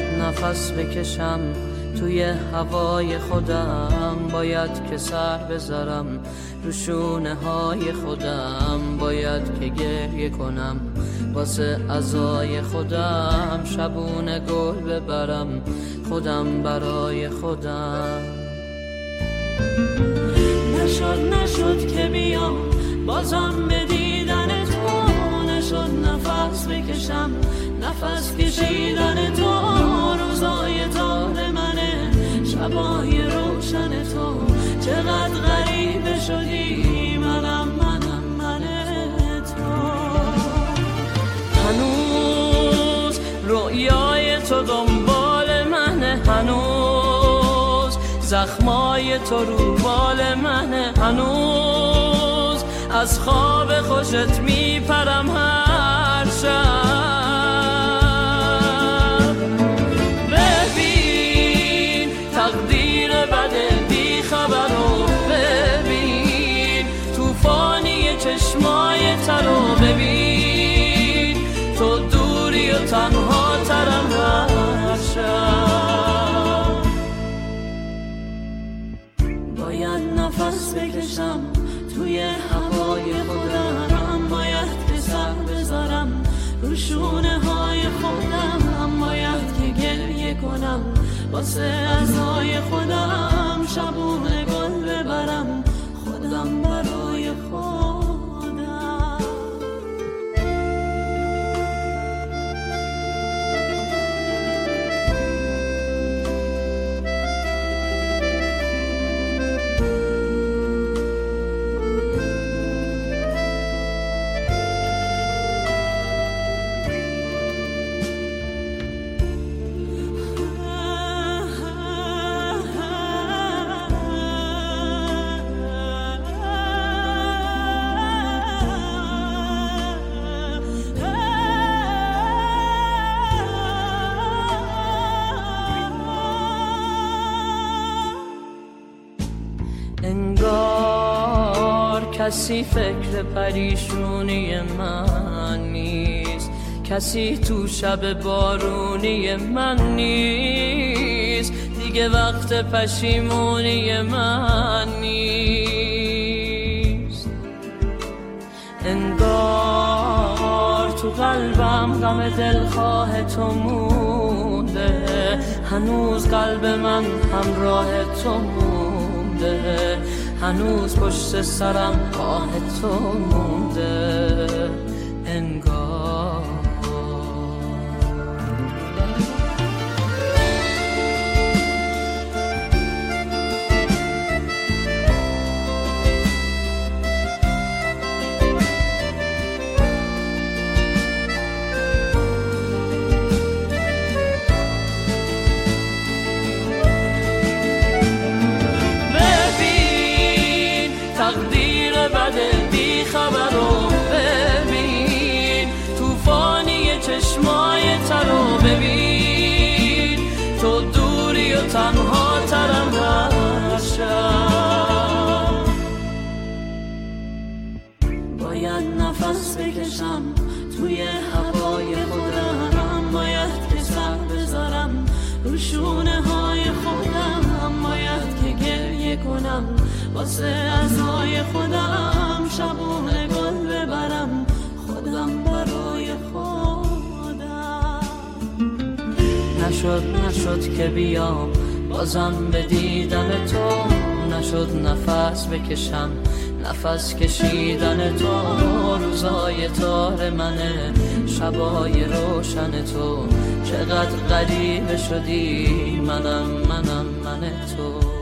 نفس بکشم. توی هوای خودم باید که سر بذارم. رو های خودم باید که گریه کنم. واسه ازای خودم شبون گل ببرم. خودم برای خودم. نشد نشد که بیام. بازم به دیدن تو نشد نفس بکشم. نفس کشیدن روشن تو. چقدر غریب شدی منم منم من تو. هنوز رویای تو دنبال منه هنوز زخمای تو رو بال منه هنوز از خواب خوشت میپرم هر شب. نفس بکشم توی هوای باید بذارم های خودم. باید که گریه کنم واسه ازای کسی فکر پریشونی من نیست. کسی تو شب بارونی من نیست. دیگه وقت پشیمونی من نیست. انگار تو قلبم غم دلخواه تو مونده. هنوز قلب من همراه تو مونده. هنوز پشت سرم آه تو مونده انگار روشونه های خودم باید که گریه کنم. واسه ازای خودم شبونه گل ببرم. خودم برای خودم. نشد نشد که بیام. بازم به دیدن تو نشد نفس بکشم. نفس کشیدن تو روزای تار منه. شبای روشن تو چقدر غریب شدی؟ منم منم من تو.